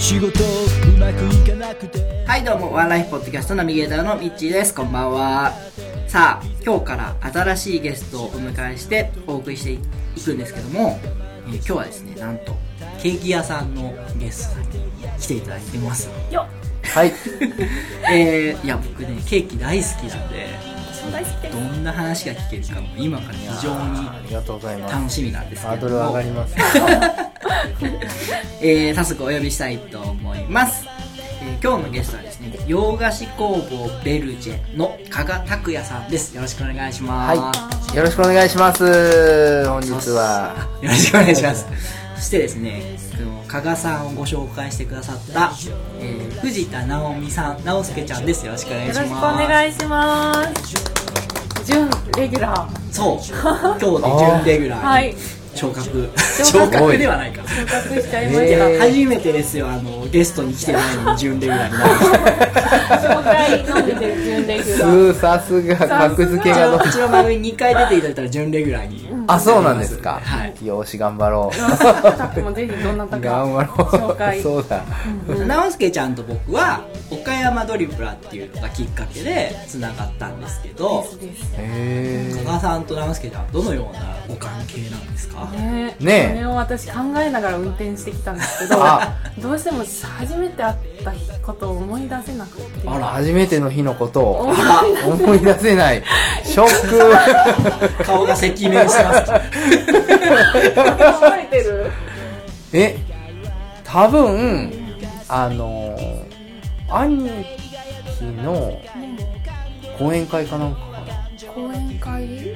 仕事うまくいかなくてはい、どうも、ワンライフポッドキャストナビゲーターのミッチーです。こんばんは。さあ、今日から新しいゲストをお迎えしてお送りしていくんですけども、えー今日はですね、なんと、ケーキ屋さんのゲストさんに来ていただいてます。はい。えー、いや、僕ね、ケーキ大好きなんで、どんな話が聞けるかも今から非常にありがとうございます。楽しみなんですけハードル上がります。えー、早速お呼びしたいと思います、えー今日のゲストはですね洋菓子工房ベルジェの加賀拓也さんです。よろしくお願いします、はい。よろしくお願いします。本日は。よろしくお願いします。そしてですね加賀さんをご紹介してくださった、えー藤田直美さん直輔ちゃんです。よろしくお願いします。よろしくお願いします。準レギュラー。そう。今日で準レギュラーに。はい昇格昇昇格格ではないか昇格しちゃいま初めてですよあのゲストに来てないのに準レギュラーになる。紹介のみで準レギュラーすさすが格付けうちがちの番組2回出ていただいたら準レギュラーにあ、そうなんですか。はいよし、頑張ろう。ぜひどなたか頑張ろう。紹介そうだ。直輔ちゃんと僕は岡山ドリブラーっていうのがきっかけでつながったんですけどですへ加賀さんと直輔ちゃんはどのようなご関係なんですか？ねねえそれを私考えながら運転してきたんですけどあどうしても初めて会ったことを思い出せなくてあら初めての日のことを思い思い出せない。ショック。顔が赤面してます覚えてるえ、多分、あの、兄貴の講演会かなんかかな。講演会違う？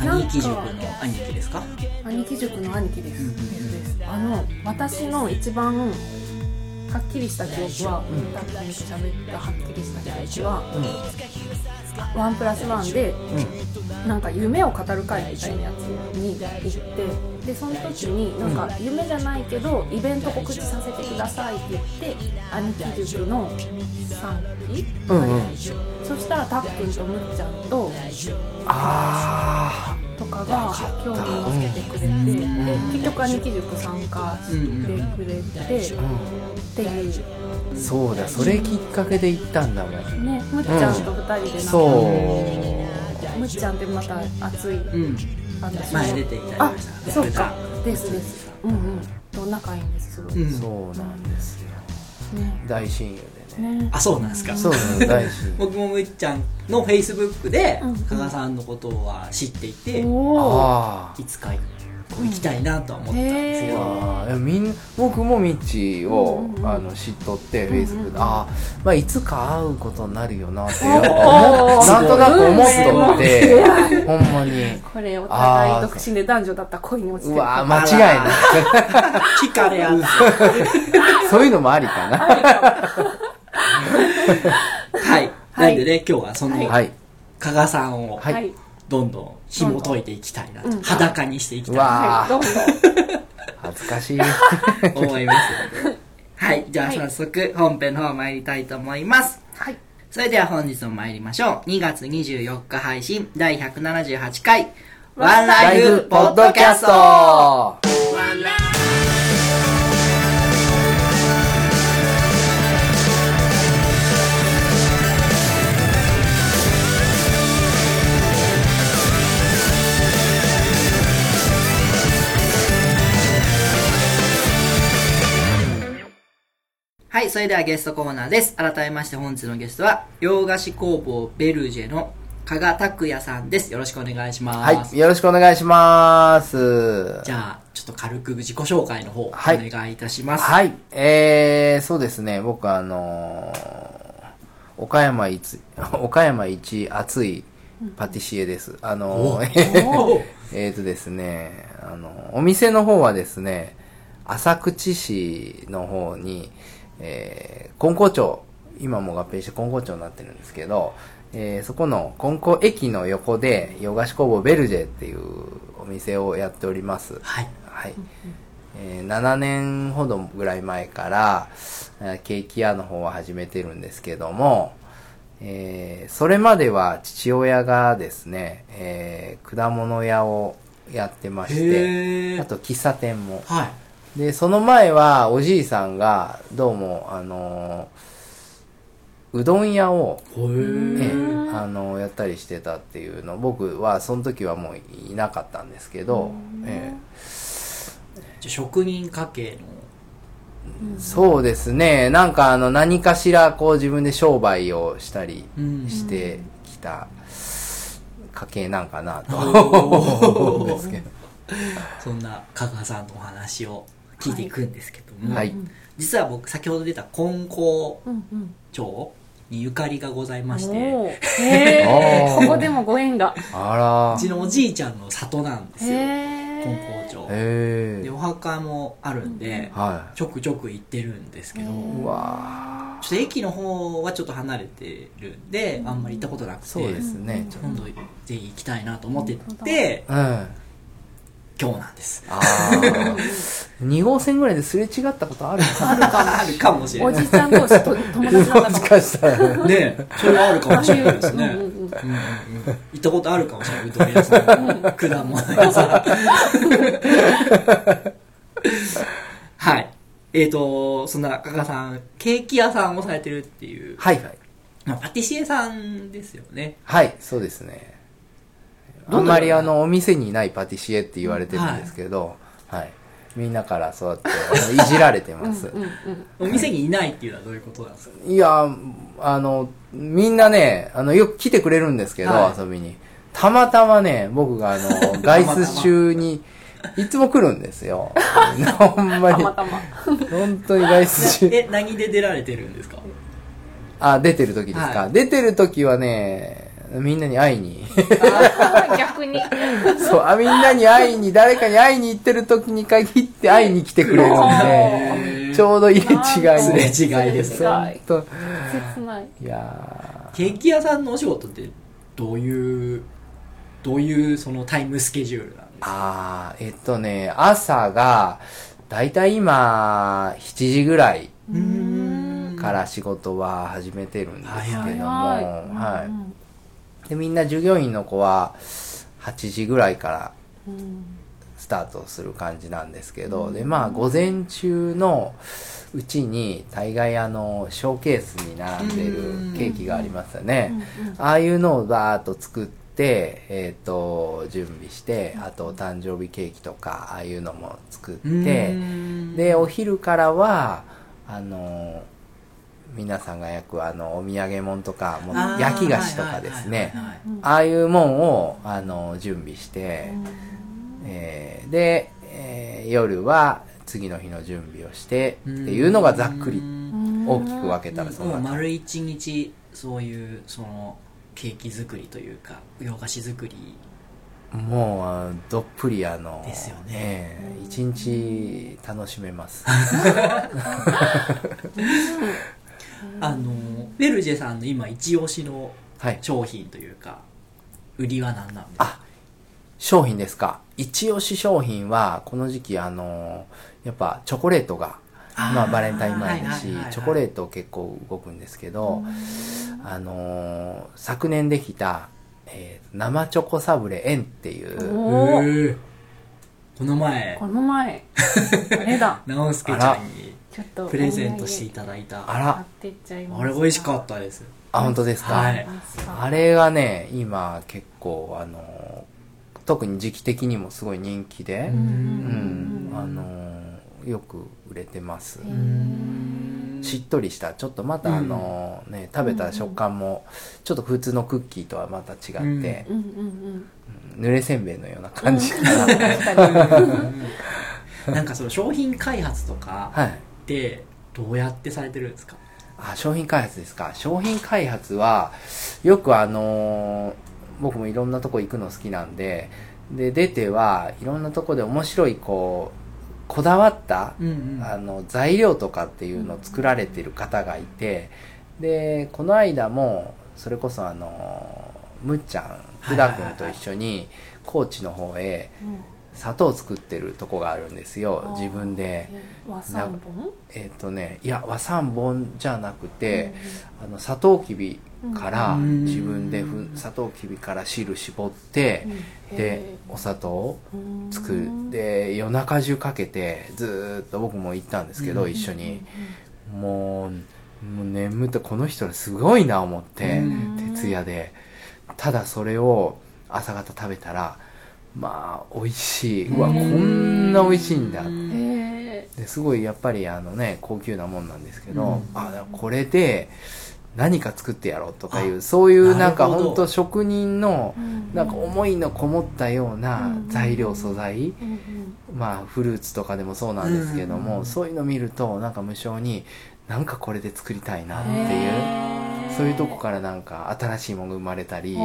兄貴塾の兄貴ですか？兄貴塾の兄貴です,、ですあの私の一番はっきりした記憶は、うん、たくさん喋ったはっきりした記憶は、ワンプラスワンで、なんか夢を語る会みたいなやつに行ってでその時になんか夢じゃないけどイベント告知させてくださいって言って兄貴塾の3期、うんうんそしたらたっくんとむっちゃんとあとかが興味を持ってくれて、で結局兄貴塾参加してくれて、っていう。あ、そうだ、それきっかけで行ったんだもん。ねむっちゃんと二人でなんか、そう。むっちゃんってまた熱い、うん。あの前出ていただきあましたそうか。ですです。うんうん。と仲いいんですすごい、うん。そうなんですよ。ね。大親友でね。あそうなんですか。そうなの、大親友。僕もむっちゃんのフェイスブックでうん。加賀さんのことは知っていて、おおあいつかこう行きたいなとは思った。んですへよ、あ。ああみん僕もミッチを、うんうんうん。あの知っとってフェイスブックで、ああまあいつか会うことになるよなってなんとなく思っとってほんまに。これお互い独身で男女だったら恋に落ちてるうわー間違いない。聞かれ合う そういうのもありかな。はい、なんでね今日はそのはい。加賀さんをはい。はい。どんどん紐解いていきたいなと、うん。裸にしていきたいなわはいどうも恥ずかしい。と思いますので はい。じゃあはい早速本編の方参りたいと思います。はい。それでは本日も参りましょう。2月24日配信第178回。ワンラライイフフポッドキャスャスト。トはい、それではゲストコーナーです。改めまして本日のゲストは、洋菓子工房ベルジェの加賀拓也さんです。よろしくお願いします。はいよろしくお願いしますじゃあ、ちょっと軽く自己紹介の方、おはい願いいたします。はい。えー、そうですね。僕あのー岡山一、岡山一熱いパティシエです。あの えーとですね、あの、お店の方はですね、浅口市の方に、えー、金光町、今も合併して金光町になってるんですけど、えー、そこの金光駅の横で、洋菓子工房ベルジェっていうお店をやっております。はい。はい。えー7年ほどぐらい前から、えーケーキ屋の方は始めてるんですけども、えーそれまでは父親がですね、えー果物屋をやってまして、あと喫茶店も。はい。で、その前はおじいさんが、どうも、あのーうどん屋を、ええあのやったりしてたっていうの僕はその時はもういなかったんですけど、えじゃあ職人家系の。えそうですね。なんかあの何かしらこう自分で商売をしたりうん。してきた家系なんかなと思うんですけど。そんな香川さんのお話を聞いていくんですけども、はい。実は僕先ほど出た金光町にゆかりがございまして、ここでもご縁が。あら。うちのおじいちゃんの里なんですよ、へ金え光町。へえで、お墓もあるんで、はちょくちょく行ってるんですけど、い。うわちょっと駅の方はちょっと離れてるんで、あんまり行ったことなくて、そうですね。ちょっ今度ぜひ行きたいなと思ってて、とうん。今日なんです。ああ。2号線ぐらいですれ違ったことあるかあるかもあるかもしれない。おじちゃん同士と友達だったかももしかしたら。ねえそれはあるかもしれないですね。行ったことあるかもしれない。うどん屋さん、果物屋さん。はい。えっ、と、そんな、かかさん、ケーキ屋さんをされてるっていう、はいはい。まあ、パティシエさんですよね。はい、そうですね。あどんまりあの、お店にないパティシエって言われてるんですけど、はい。みんなからそうやってあのいじられてます。うんうんお店にいないっていうのはどういうことなんですか？いや、あの、みんなね、あの、よく来てくれるんですけど、はい遊びに。たまたまね、僕があの、外出中に、いつも来るんですよ。ほんまに。たまたま本当に外出中。え、何で出られてるんですか？あ、出てる時ですか、はい出てる時はね、みんなに会いに。逆に。そう、あ、みんなに会いに、誰かに会いに行ってる時に限って会いに来てくれるんで、ちょうど入れ違いすで。れ違い。ですね。と切ない。いやケーキ屋さんのお仕事ってどういう、どういうそのタイムスケジュールなんですか？あー、えっとね、朝が、だいたい今、7時ぐらいから仕事は始めてるんですけども、はい。で、みんな従業員の子は、8時ぐらいからうん。スタートする感じなんですけど、で、まあ、午前中のうちに、大概あの、ショーケースに並んでるケーキがありますよね。ああいうのをバーっと作って、えっ、と、準備して、あと、誕生日ケーキとか、ああいうのも作って、で、お昼からは、あの、皆さんが焼くあの、お土産物とか、も焼き菓子とかですね。ああいうもんを、あの、準備して、えーで、えー夜は次の日の準備をしてっていうのがざっくり大きく分けたらそんなもう丸一日そういうそのケーキ作りというか洋菓子作り。もうあどっぷりあのですよね。えー一日楽しめます あのベルジェさんの今一押しのはい。商品というか売りは何なんですか？あ商品ですか。一押し商品はこの時期あのやっぱチョコレートがあー。まあバレンタイン前だしはいはいはいはいチョコレート結構動くんですけどあのー昨年できた、えー生チョコサブレ円っていうこの前。この前。あれだ直輔ちゃんにちょっとプレゼントしていただいた。ああら。買ってっちゃいましたれ美味しかったです。あ本当ですか、はい。あれがね今結構あのー特に時期的にもすごい人気でうん。うん。あのーよく売れてます。しっとりしたちょっとまたあのーね食べた食感もちょっと普通のクッキーとはまた違って、うん。うんうん濡れせんべいのような感じかな、なんかその商品開発とかはいってどうやってされてるんですか？あ商品開発ですか？商品開発はよくあのー僕もいろんなとこ行くの好きなんでで出てはいろんなとこで面白いこうこだわった、うんうん。あの材料とかっていうのを作られてる方がいてでこの間もそれこそあのむっちゃん福田君と一緒に高知の方へ砂糖を作ってるとこがあるんですよ。自分で。和三本えっ、とねいや和三本じゃなくて、あのサトウキビからうん。自分でふサトウキビから汁絞って、でお砂糖を作る。で夜中中かけてずーっと僕も行ったんですけど、うん。一緒に。もうもう眠ってこの人らすごいな思って、うん。徹夜で。ただそれを朝方食べたらまあ美味しい。うわこんな美味しいんだですごいやっぱりあのね高級なもんなんですけど、うん。あこれで何か作ってやろうとかいうそういうなんか本当職人のえなんか思いのこもったようなうん材料素材、うんうん。まあフルーツとかでもそうなんですけども、うんそういうの見るとなんか無性になんかこれで作りたいなっていうそういうとこからなんか新しいものが生まれたり。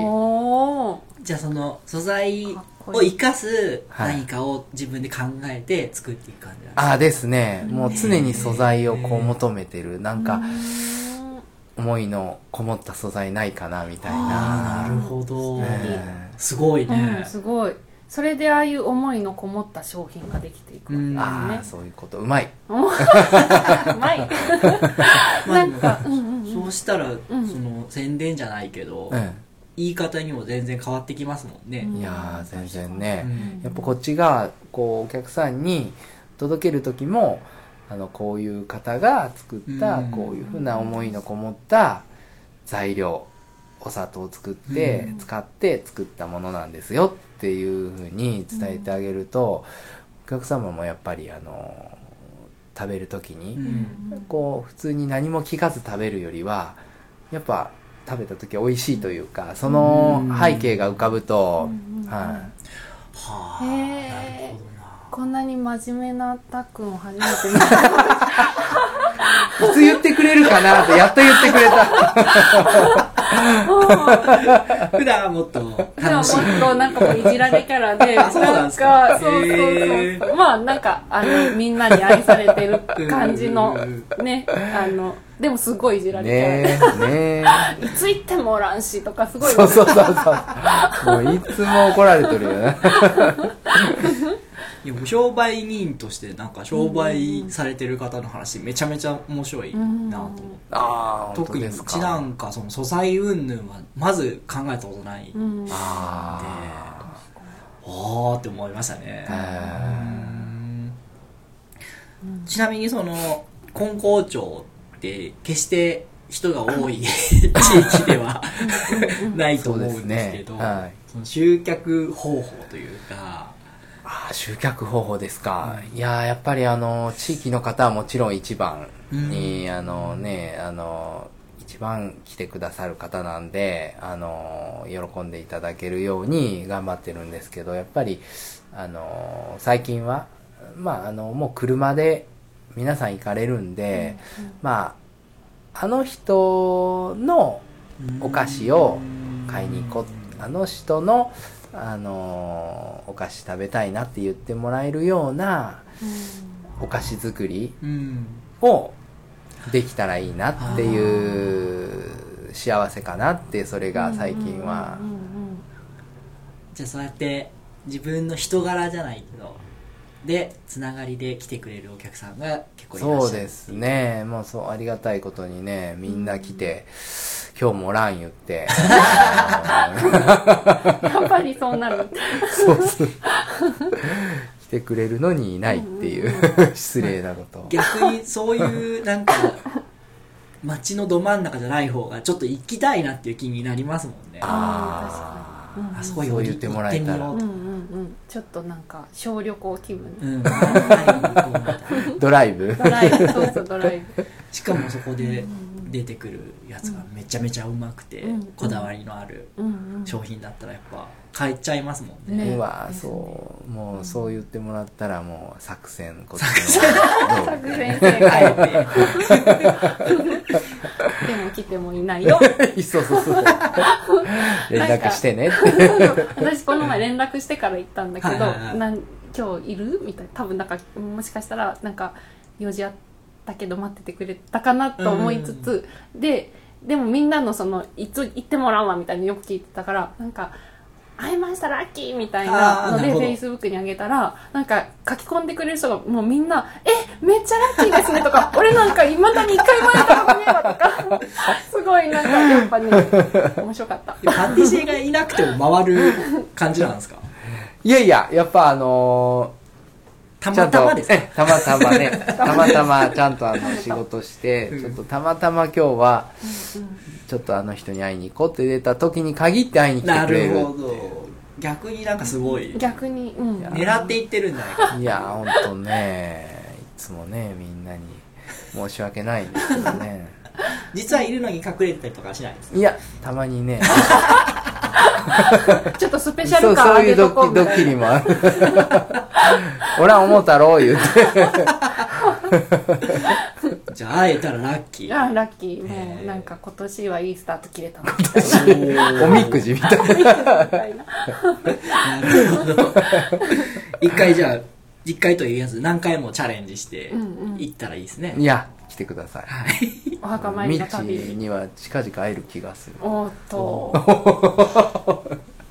じゃあその素材を生かすはい何かを自分で考えて作っていく感じなんですか？ああですね。もう常に素材をこう求めてるなんか思いのこもった素材ないかなみたいあな。あなるほど。えすごいうんねすごい。それでああいう思いのこもった商品ができていくわけですね。ああそういうこと。うまい。うまい。なんか、うんうんうん。そうしたらん。その宣伝じゃないけどう言い方にも全然変わってきますもんね。ん。いやー全然ね、うん。やっぱこっちがこうお客さんに届ける時もあのこういう方が作ったうん。こういうふうな思いのこもった材料お砂糖を作ってうん。使って作ったものなんですよっていうふうに伝えてあげるとお客様もやっぱりあの食べる時うにん。こう普通に何も聞かず食べるよりはやっぱ食べた時美味しいというかその背景が浮かぶとうんはい。はあへー。なるほどな。こんなに真面目なたっくんを初めて見た。いつ言ってくれるかなって、やっと言ってくれた。普段はもっとでもも楽しい。っとなんかもういじられキャラで、あ そうなんですか？か、そうそうそう。まあなんか、あの、みんなに愛されてる感じのうん、ね、あの、でもすごいいじられ。ねえ、ねいつ行ってもおらんしとかすごえ。いそうそうそうそう。もういつも怒られてるよね。商売人としてなんか商売されてる方の話めちゃめちゃ面白いなと思ってあ特にう。ちなんかその素材云々はまず考えたことないんで、うんあおーって思いましたねへうんちなみにその金光町って決して人が多い 地域ではないと思うんですけどね。はい。その集客方法というかあー集客方法ですか。いやーやっぱりあの、地域の方はもちろん一番に、あのね、あの、一番来てくださる方なんで、あの、喜んでいただけるように頑張ってるんですけど、やっぱり、あの、最近は、まあ、あの、もう車で皆さん行かれるんで、まあ、あの人のお菓子を買いに行こう。あの人の、あのーお菓子食べたいなって言ってもらえるようなお菓子作りうん。をできたらいいなっていう幸せかなってそれが最近は。うんうんうん。じゃあそうやって自分の人柄じゃないけどでつながりで来てくれるお客さんが結構いらっしゃる。そうですね。もうそうありがたいことにねみんな来て今日もおらん言って。やっぱりそうなる。そうそう。来てくれるのにいないっていう失礼なこと。を逆にそういうなんか街のど真ん中じゃない方がちょっと行きたいなっていう気になりますもんね。あ確かに。うんあそこにそう言ってもらえたら。うんうんうん。ちょっとなんか小旅行気分。ううんドライブ。ドライブ、そうそうドライブ。しかもそこで出てくるやつがめちゃめちゃうまくて、うんこだわりのある。商品だったらやっぱ買えちゃいますもんね。ね。うわそうもうそう言ってもらったらもう作戦こっち作の作戦正解。あえてでも来てもいないよ。そうそうそう。連絡してね。って私この前連絡してから行ったんだけど、はいはいはい。なん今日いる？みたいな。多分なんかもしかしたらなんか用事あったけど待っててくれたかなと思いつつ、ででもみんなのそのいつ行ってもらうわみたいなのよく聞いてたからなんか会いましたラッキーみたいなのでフェイスブックにあげたらなんか書き込んでくれる人がもうみんな「えめっちゃラッキーですね」とか「俺なんかいまだに一回もやったことねえわ」とか すごいなんかやっぱね面白かった。パティシエがいなくても回る感じなんですか？いやいや、やっぱあのたーちゃんとまたまですたまたまね、たまたまちゃんとあの仕事して、ちょっとたまたま今日は、ちょっとあの人に会いに行こうって出た時に限って会いに来てなくれる。るほど。逆になんかすごい。逆に、うん、狙っていってるんじゃないか。いや、ほんとね、いつもね、みんなに申し訳ないんですけどね。実はいるのに隠れてたりとかはしないんですか？いや、たまにね、ちょっとスペシャそう、ル感そういうド上げとこうッキドッキリもある。俺は思ったろ、言って。じゃあ会えたらラッキー。あラッキー。もうなんか今年はいいスタート切れたな。みたいなおみくじみたいな。みたいな。なるほど。一回じゃあ一回というやつ何回もチャレンジして行ったらいいですね、いや、来てください。はいお墓参りミッチの旅には近々会える気がする。おーっと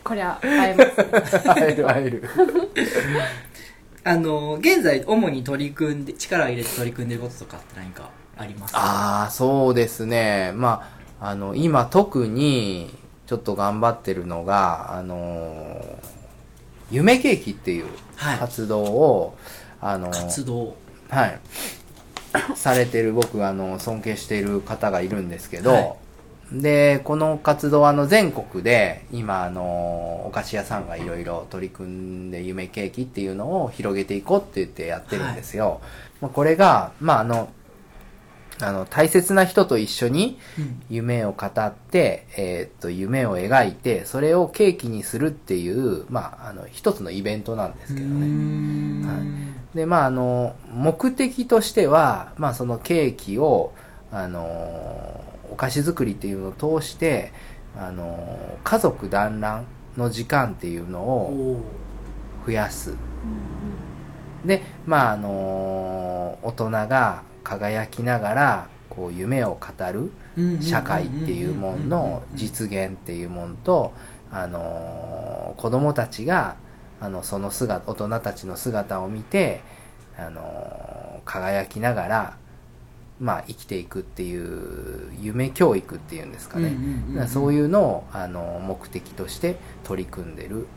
こりゃ会えますね会える会える。あの現在主に取り組んで力を入れて取り組んでることとかって何かあります？かああ、そうですね。まあ、あの、今特にちょっと頑張ってるのが、あのー夢ケーキっていうはい活動を、あのー活動はい。されてる僕があの尊敬している方がいるんですけど、はい。で、この活動はあの全国で今あのお菓子屋さんがいろいろ取り組んで夢ケーキっていうのを広げていこうって言ってやってるんですよ。まあこれが、まああの、あの大切な人と一緒にうん。夢を語って、えーっと、夢を描いて、それをケーキにするっていう、まあ、あの、一つのイベントなんですけどね。はいで、まあ、あの、目的としては、まあ、そのケーキを、あの、お菓子作りっていうのを通して、あの、家族団らんの時間っていうのおをー。増やす。で、まあ、あの、大人が輝きながら、こう、夢を語る社会っていうものの実現っていうものと、あの、子供たちが、あの、その姿、大人たちの姿を見て、あの、輝きながら、まあ、生きていくっていう、夢教育っていうんですかね。そういうのを、あの、目的として取り組んでる、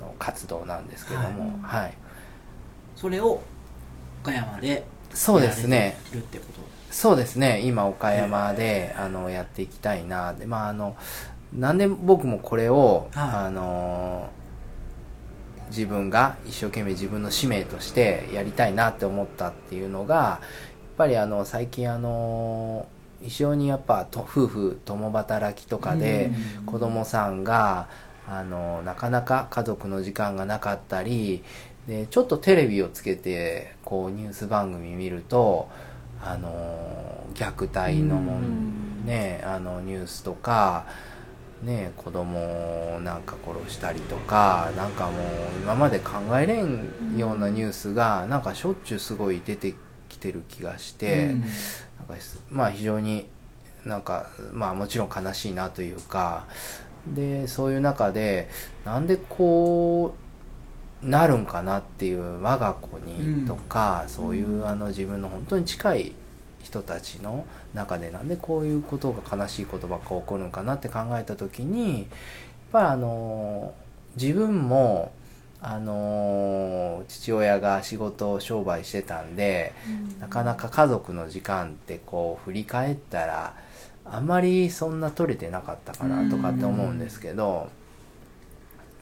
あの、活動なんですけども、はい。それを岡山でそうですね。やられてるってこと？そうですね、今岡山で、あの、やっていきたいな。で、まあ、あの、なんで僕もこれを、はい。あの、自分が一生懸命自分の使命としてやりたいなって思ったっていうのが、やっぱりあの、最近あの、非常にやっぱと夫婦共働きとかでうん。子供さんがあのなかなか家族の時間がなかったりでちょっとテレビをつけてこうニュース番組見るとあの虐待のねあのニュースとかね子供をなんか殺したりとかなんかもう今まで考えれんようなニュースがなんかしょっちゅうすごい出てきてる気がして、うん。なんかすまあ非常になんかまあもちろん悲しいなというかでそういう中でなんでこうなるんかなっていう我が子にとか、そういうあの自分の本当に近い人たちの中でなんでこういうことが悲しいことばっか起こるんかなって考えた時にやっぱりあの自分もあの父親が仕事商売してたんで、なかなか家族の時間ってこう振り返ったらあんまりそんな取れてなかったかなとかって思うんですけど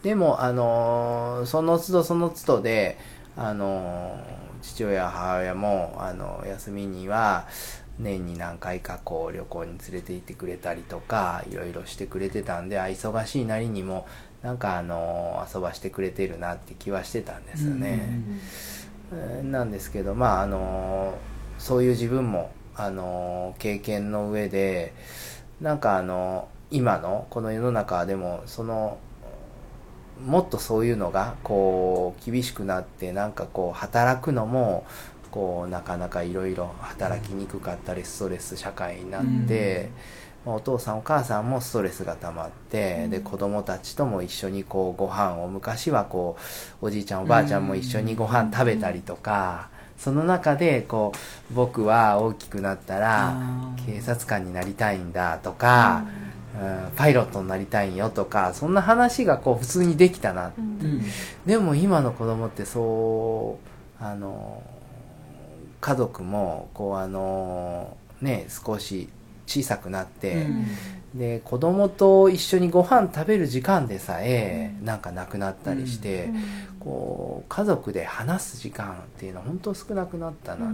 でもあのその都度その都度であの父親母親もあの休みには年に何回かこう旅行に連れて行ってくれたりとかいろいろしてくれてたんであ忙しいなりにもなんかあの遊ばしてくれてるなって気はしてたんですよね。えーなんですけどまああのそういう自分もあの経験の上でなんかあの今のこの世の中でもそのもっとそういうのがこう厳しくなってなんかこう働くのもこうなかなかいろいろ働きにくかったりストレス社会になって、まあお父さんお母さんもストレスが溜まって、で子供たちとも一緒にこうご飯を昔はこうおじいちゃんおばあちゃんも一緒にご飯食べたりとか、その中でこう僕は大きくなったら警察官になりたいんだとか、うん。パイロットになりたいんよとかそんな話がこう普通にできたなうんうん。でも今の子供ってそうあの家族もこうあのね少し小さくなって、で子供と一緒にご飯食べる時間でさえなんかなくなったりして、こう家族で話す時間っていうのは本当少なくなったな、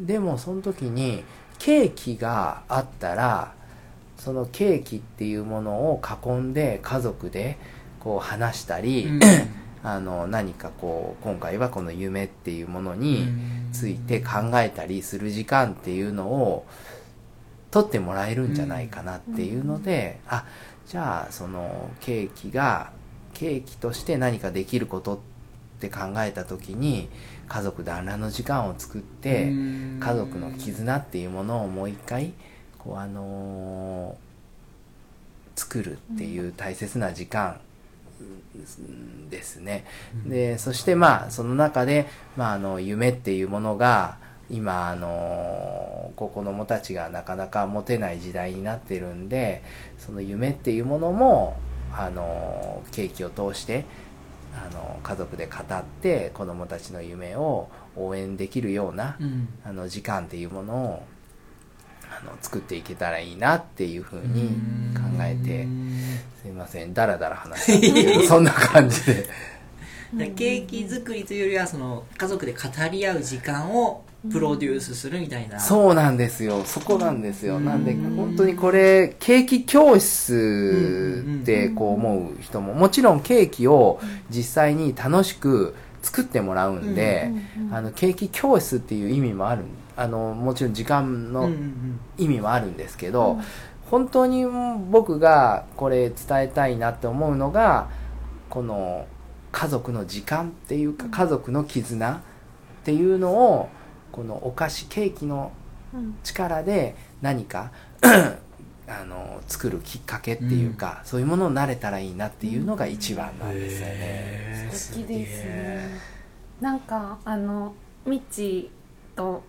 でもその時にケーキがあったらそのケーキっていうものを囲んで家族でこう話したり、うん あの何かこう今回はこの夢っていうものについて考えたりする時間っていうのを取ってもらえるんじゃないかなっていうので、あじゃあそのケーキがケーキとして何かできることって考えた時に家族団らんの時間を作って、うん。家族の絆っていうものをもう一回こうあのー作るっていう大切な時間うんですね。でそしてまあその中で、まあ、あの夢っていうものが今あのー子供たちがなかなか持てない時代になってるんでその夢っていうものもあのーケーキを通してあの家族で語って子供たちの夢を応援できるような、うんあの時間っていうものをあの作っていけたらいいなっていうふうに考えてすいません。だらだら話したんですけどそんな感じで。でケーキ作りというよりはその家族で語り合う時間をプロデュースするみたいな、そうなんですよ。そこなんですよ。うん。なんで本当にこれケーキ教室ってこう思う人ももちろんケーキを実際に楽しく作ってもらうんで、あのケーキ教室っていう意味もあるあのもちろん時間のん意味はあるんですけど、本当に僕がこれ伝えたいなって思うのがこの家族の時間っていうか家族の絆っていうのをこのお菓子ケーキの力で何かあの作るきっかけっていうか、そういうものになれたらいいなっていうのが一番なんですよね。へー。素敵ですね。なんかあのミッチーと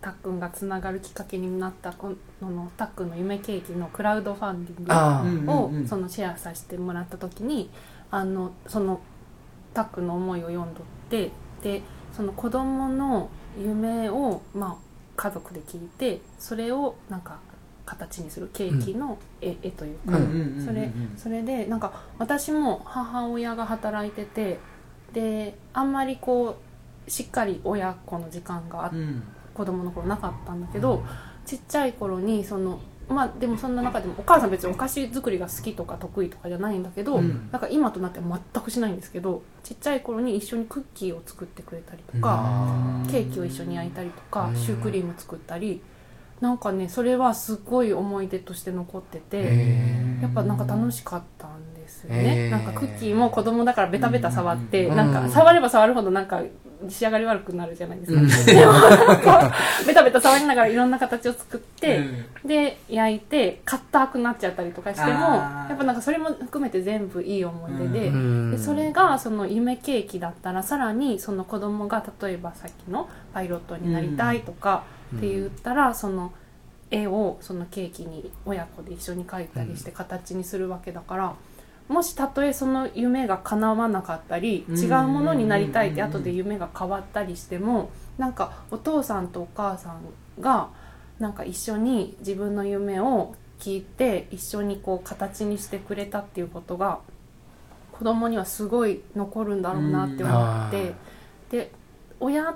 たっくんがつながるきっかけになったこののたっくんの夢ケーキのクラウドファンディングをそのシェアさせてもらった時にあのそのタックの思いを読んどってでその子供の夢を、まあ、家族で聞いてそれをなんか形にするケーキの絵,、絵というか、それそれでなんか私も母親が働いててであんまりこうしっかり親子の時間があっうん。子供の頃なかったんだけど、ちっちゃい頃にそのまあでもそんな中でもお母さん別にお菓子作りが好きとか得意とかじゃないんだけど、うん。なんか今となっては全くしないんですけどちっちゃい頃に一緒にクッキーを作ってくれたりとか、あケーキを一緒に焼いたりとか、うん。シュークリーム作ったりなんかねそれはすごい思い出として残ってて。へやっぱなんか楽しかったんですよへね。ーなんかクッキーも子供だからベタベタ触って、うんなんか触れば触るほどなんか仕上がり悪くなるじゃないですか。うんでもなんかベタベタ触りながらいろんな形を作って、うんで焼いて硬くなっちゃったりとかしてもやっぱなんかそれも含めて全部いい思い出で,、うんでそれがその夢ケーキだったらさらにその子供が例えばさっきのパイロットになりたいとかって言ったら、その絵をそのケーキに親子で一緒に描いたりして形にするわけだから。もしたとえその夢が叶わなかったりうん違うものになりたいって後で夢が変わったりしてもなんかお父さんとお母さんがなんか一緒に自分の夢を聞いて一緒にこう形にしてくれたっていうことが子供にはすごい残るんだろうなって思ってで親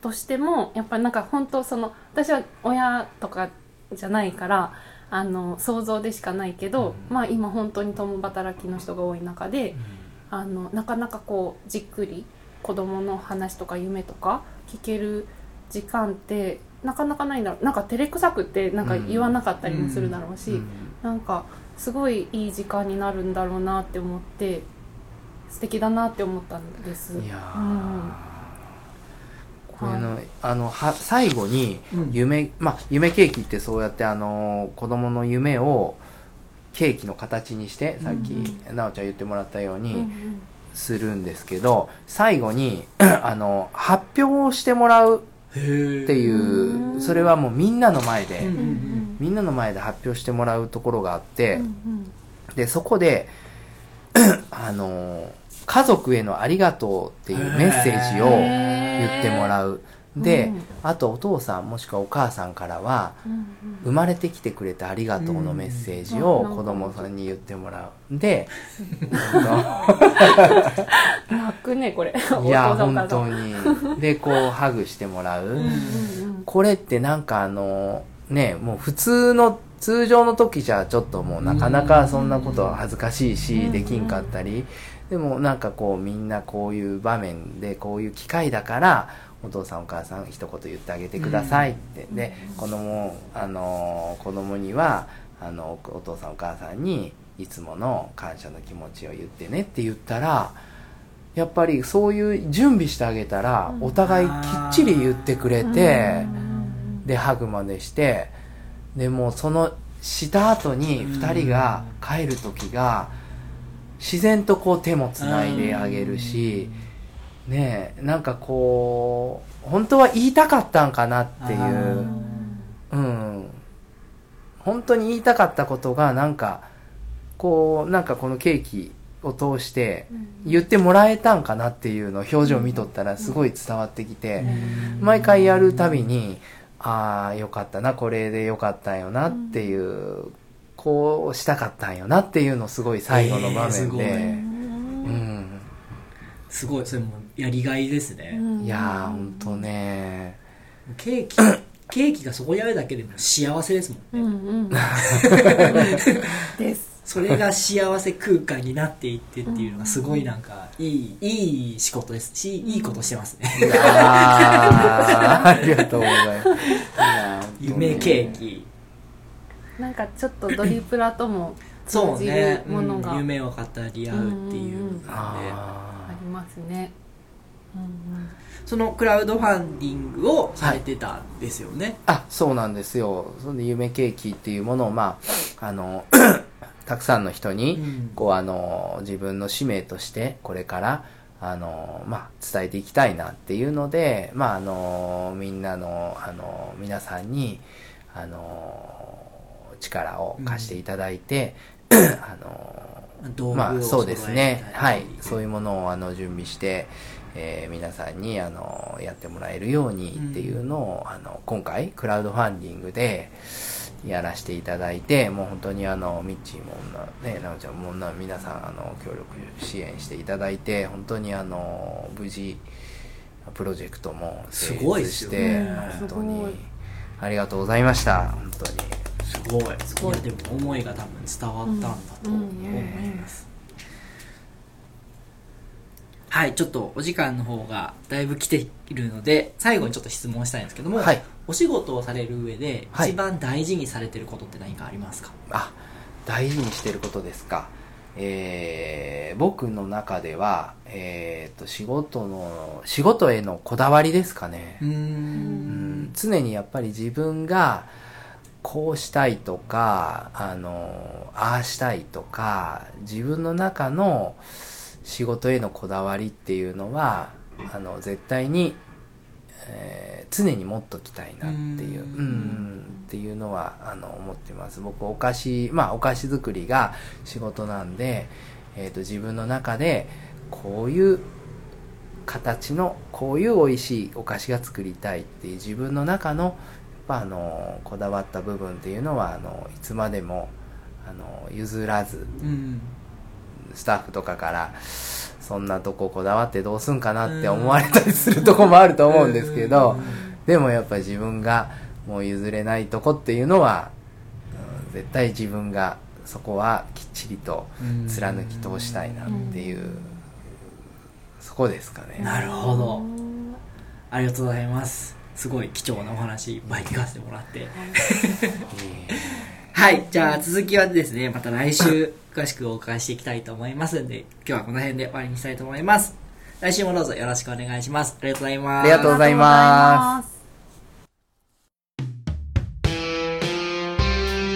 としてもやっぱりなんか本当その私は親とかじゃないからあの想像でしかないけど、まあ今本当に共働きの人が多い中で、あのなかなかこうじっくり子供の話とか夢とか聞ける時間ってなかなかないんだろう。なんか照れくさくってなんか言わなかったりもするだろうし、なんかすごいいい時間になるんだろうなって思って素敵だなって思ったんです。いやーうんこれの、あのは最後にうん。夢、まあ夢ケーキってそうやってあの子供の夢をケーキの形にしてさっき奈緒ちゃん言ってもらったように、うんうん。するんですけど最後に あの発表をしてもらうっていうそれはもうみんなの前で、うんうんうん。みんなの前で発表してもらうところがあって、うんうん。でそこで あの家族へのありがとうっていうメッセージを言ってもらう。で、うん。あとお父さんもしくはお母さんからはうんうん。生まれてきてくれてありがとうのメッセージを子供さんに言ってもらう。で泣くねこれ。いや本当に。でこうハグしてもらう、うんうんうん。これってなんかあのねもう普通の通常の時じゃちょっともうなかなかそんなことは恥ずかしいしうん。できんかったりでもなんかこうみんなこういう場面でこういう機会だからお父さんお母さん一言言ってあげてくださいって。で子供あの子供にはあのお父さんお母さんにいつもの感謝の気持ちを言ってねって言ったらやっぱりそういう準備してあげたらお互いきっちり言ってくれて。でハグまでしてでもうそのした後に2人が帰る時が自然とこう手もつないであげるしねえなんかこう本当は言いたかったんかなっていう。うん。本当に言いたかったことがなんかこうなんかこのケーキを通して言ってもらえたんかなっていうのを表情見とったらすごい伝わってきて毎回やるたびにああよかったなこれでよかったんよなっていう、こうしたかったんよなっていうのをすごい最後の場えーすごい。面で、うん。うんすごいそれもやりがいですね、いやーほんとね。ケーキ ケーキがそこにあるだけでも幸せですもんね、うんうん。です。それが幸せ空間になっていってっていうのがすごいなんかいいいい仕事です。しいいことしてますね。あーありがとうございます。夢ケーキなんかちょっとドリプラとも そう通じねる、ものがあうん。夢を語り合うっていうので、ありますね。うんそのクラウドファンディングをされてたんですよね、あそうなんですよ。それで夢ケーキっていうものをまああの たくさんの人に、うん。こうあの自分の使命としてこれからあの、まあ、伝えていきたいなっていうので、まあ、あのみんなのあの皆さんにあの力を貸していただいて、あの道具をまあそうですね。はい。そういうものをあの準備して、えー皆さんにあのやってもらえるようにっていうのを、あの今回クラウドファンディングでやらせていただいてもう本当にあのミッチーもなねなおちゃんもな皆さんあの協力支援していただいて本当にあの無事プロジェクトも成すごいっ立して、ね。本当にありがとうございました。本当にすごい。すごい。でも思いが多分伝わったんだと思います、はいちょっとお時間の方がだいぶ来ているので最後にちょっと質問したいんですけども、はい。お仕事をされる上ではい。一番大事にされてることって何かありますか、あ大事にしてることですか。えー僕の中では、えー、と仕事の仕事へのこだわりですかね、うん常にやっぱり自分がこうしたいとかあのああしたいとか自分の中の仕事へのこだわりっていうのはあの絶対に、えー常に持っときたいなっていうううんんっていうのはあの思ってます。僕お菓子まあお菓子作りが仕事なんで、えー、と自分の中でこういう形のこういう美味しいお菓子が作りたいっていう自分の中のあのこだわった部分っていうのはあのいつまでもあの譲らずうんスタッフとかからそんなとここだわってどうすんかなって思われたりするとこもあると思うんですけどでもやっぱり自分がもう譲れないとこっていうのは、うん絶対自分がそこはきっちりと貫き通したいなっていうそこですかね。なるほど。ありがとうございますすごい貴重なお話いっぱい聞かせてもらってはい。じゃあ続きはですね、また来週詳しくお伺いしていきたいと思いますんで、今日はこの辺で終わりにしたいと思います。来週もどうぞよろしくお願いします。ありがとうございます。ありがとうございます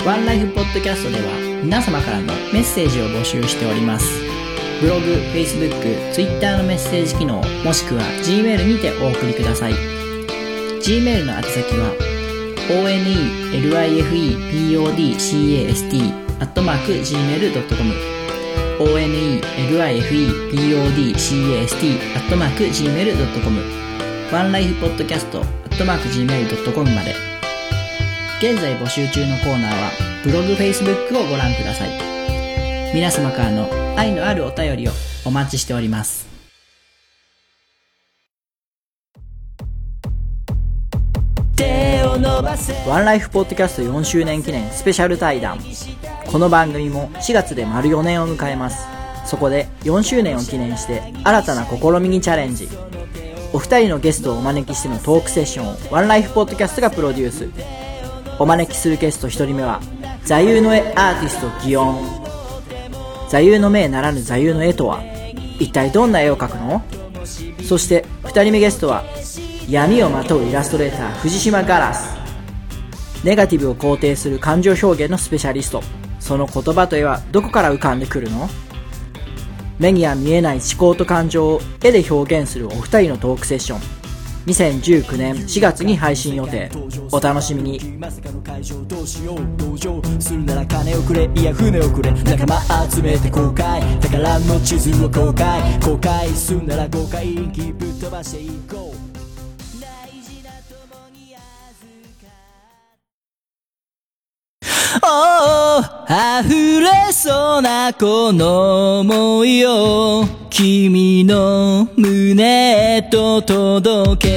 ワンライフポッドキャストでは皆様からのメッセージを募集しております。ブログ、Facebook、Twitter のメッセージ機能、もしくは Gmail にてお送りください。Gmail の宛先は onelifepodcast.gmail.com onelifepodcast.gmail.com ワンライフポッドキャスト .gmail.com まで現在募集中のコーナーはブログ、Facebook をご覧ください。皆様からの愛のあるお便りをお待ちしております。ワンライフポッドキャスト4周年記念スペシャル対談。この番組も4月で丸4年を迎えます。そこで4周年を記念して新たな試みにチャレンジ。お二人のゲストをお招きしてのトークセッションをワンライフポッドキャストがプロデュース。お招きするゲスト一人目は座右の絵アーティスト祇園。座右の銘ならぬ座右の絵とは一体どんな絵を描くの？そして二人目ゲストは闇をまとうイラストレーター藤島ガラス。ネガティブを肯定する感情表現のスペシャリスト。その言葉と絵はどこから浮かんでくるの？目には見えない思考と感情を絵で表現するお二人のトークセッション。2019年4月に配信予定。お楽しみに。まさかの会場どうしよう同情するなら金をくれいや船をくれ。仲間集めて公開。宝の地図を公開。公開するなら誤解気ぶっ飛ばしていこう。おお溢れそうなこの想いを君の胸へと届け。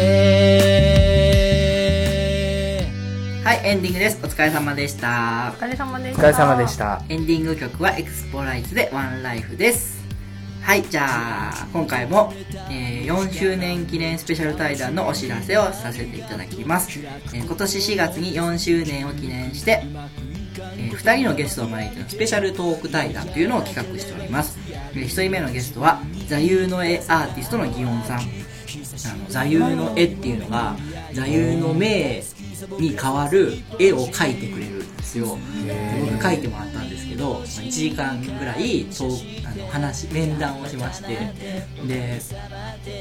はいエンディングです。お疲れ様でした。お疲れ様でした。お疲れ様でした。エンディング曲はエクスポライズでワンライフです。はいじゃあ今回も、えー4周年記念スペシャル対談のお知らせをさせていただきます、えー今年4月に4周年を記念して、え2人のゲストを招いてのスペシャルトーク対談というのを企画しております、え1人目のゲストは座右の絵アーティストの祇園さん。あの座右の絵っていうのが座右の銘に代わる絵を描いてくれるんですよ。で僕描いてもらったんですけど1時間ぐらいそうあの話面談をしましてで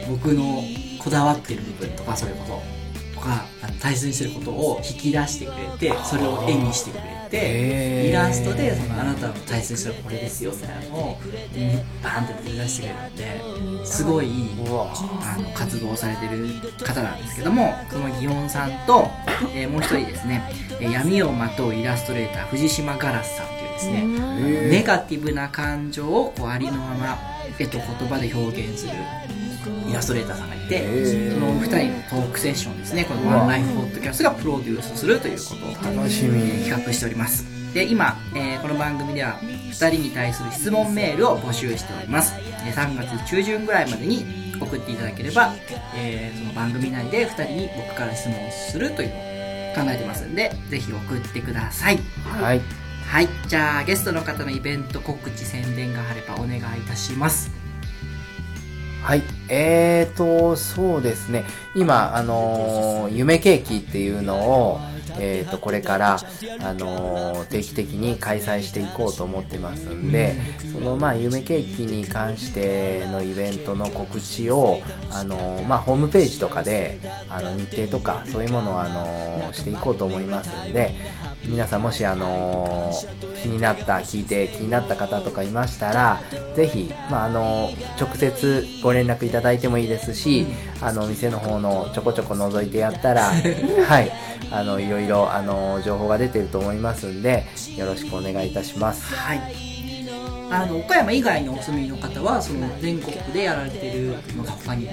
僕のこだわってる部分とかそういうこととかあの大切にしてることを引き出してくれてそれを絵にしてくれてイラストでそのあなたの大切にしてるこれですよみたいなのをバーンって出してくれるんですごいあの活動をされてる方なんですけどもその祇園さんと、えーもう一人ですねえー闇をまとうイラストレーター藤島ガラスさんというですねネガティブな感情をこうありのまま絵と言葉で表現するイラストレーターさんがいてそのお二人のトークセッションですねこのワンライフポッドキャストがプロデュースするということを楽しみ。企画しております。で今、えーこの番組では2人に対する質問メールを募集しております。で3月中旬ぐらいまでに送っていただければ、えーその番組内で2人に僕から質問をするというのを考えてますんでぜひ送ってください。はい。はい。じゃあゲストの方のイベント告知宣伝があればお願いいたしますはい。えーと、そうですね。今、あのー夢ケーキっていうのを、えーと、これから、あのー定期的に開催していこうと思ってますんで、その、まあ、夢ケーキに関してのイベントの告知を、あのーまあ、ホームページとかで、あの、日程とか、そういうものを、あのしていこうと思いますんで、皆さんもし、あのー気になった、聞いて気になった方とかいましたら、ぜひ、まあ、あの、直接ご連絡いただいてもいいですし、あの、店の方のちょこちょこ覗いてやったら、はい、あの、いろいろ、あの、情報が出てると思いますんで、よろしくお願いいたします。はいあの岡山以外のお住みの方はその全国でやられてるのが他に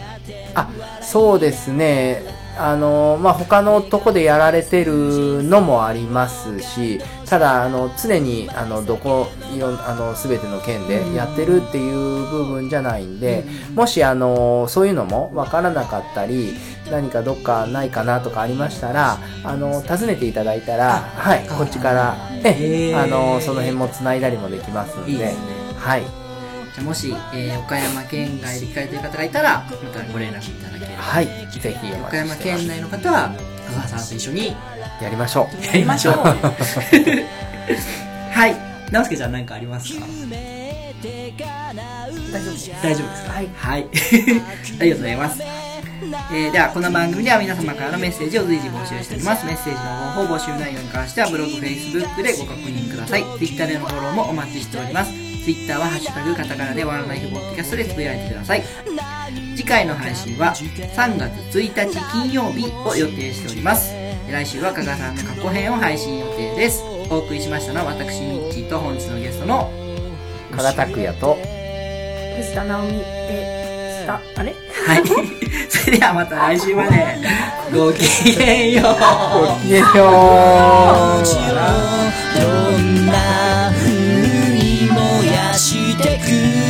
あ、そうですね。あの、まあ、他のとこでやられてるのもありますし、ただ、あの、常に、あの、どこ、いろん、あの、すべての県でやってるっていう部分じゃないんで、もし、あの、そういうのもわからなかったり、何かどっかないかなとかありましたらあの訪ねていただいたら、はい、こっちからえあのその辺もつないだりもできますんで。いい。ですねはい、じゃあもし、えー岡山県外で聞かれている方がいたらまたご連絡いただはい、ぜひお岡山県内の方は香川さんと一緒にやりましょうやりましょう はい直輔ちゃん何かありますか？大丈夫です大丈夫ですか？はいはい。ありがとうございます。えーでは、この番組では皆様からのメッセージを随時募集しております。メッセージの方法、募集内容に関してはブログ、Facebook でご確認ください。Twitter でのフォローもお待ちしております。Twitter はハッシュタグカタカナでワンライフポッドキャストでつぶやいてください。次回の配信は3月1日金曜日を予定しております。来週は加賀さんの過去編を配信予定です。お送りしましたのは私、ミッチーと本日のゲストの加賀拓也と藤田直美でしたあれ？はい。それではまた来週まで。ごきげんよう。ごきげんようてく